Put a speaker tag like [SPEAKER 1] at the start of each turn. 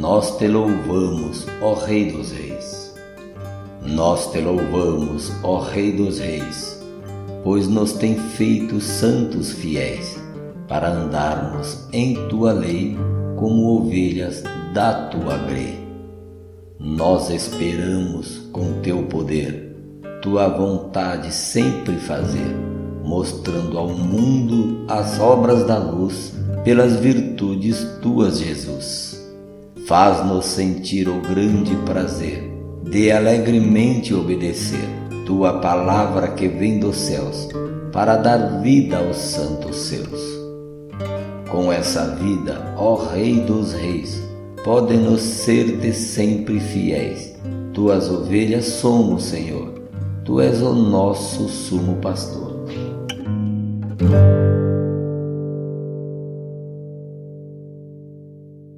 [SPEAKER 1] nós te louvamos, ó Rei dos Reis. Nós te louvamos, ó Rei dos Reis, pois nos tem feito santos fiéis para andarmos em tua lei como ovelhas da tua grei. Nós esperamos com teu poder, tua vontade sempre fazer, mostrando ao mundo as obras da luz pelas virtudes tuas, Jesus. Faz-nos sentir o grande prazer de alegremente obedecer tua palavra que vem dos céus para dar vida aos santos seus. Com essa vida, ó Rei dos Reis, podem-nos ser de sempre fiéis. Tuas ovelhas somos, Senhor, Tu és o nosso sumo pastor.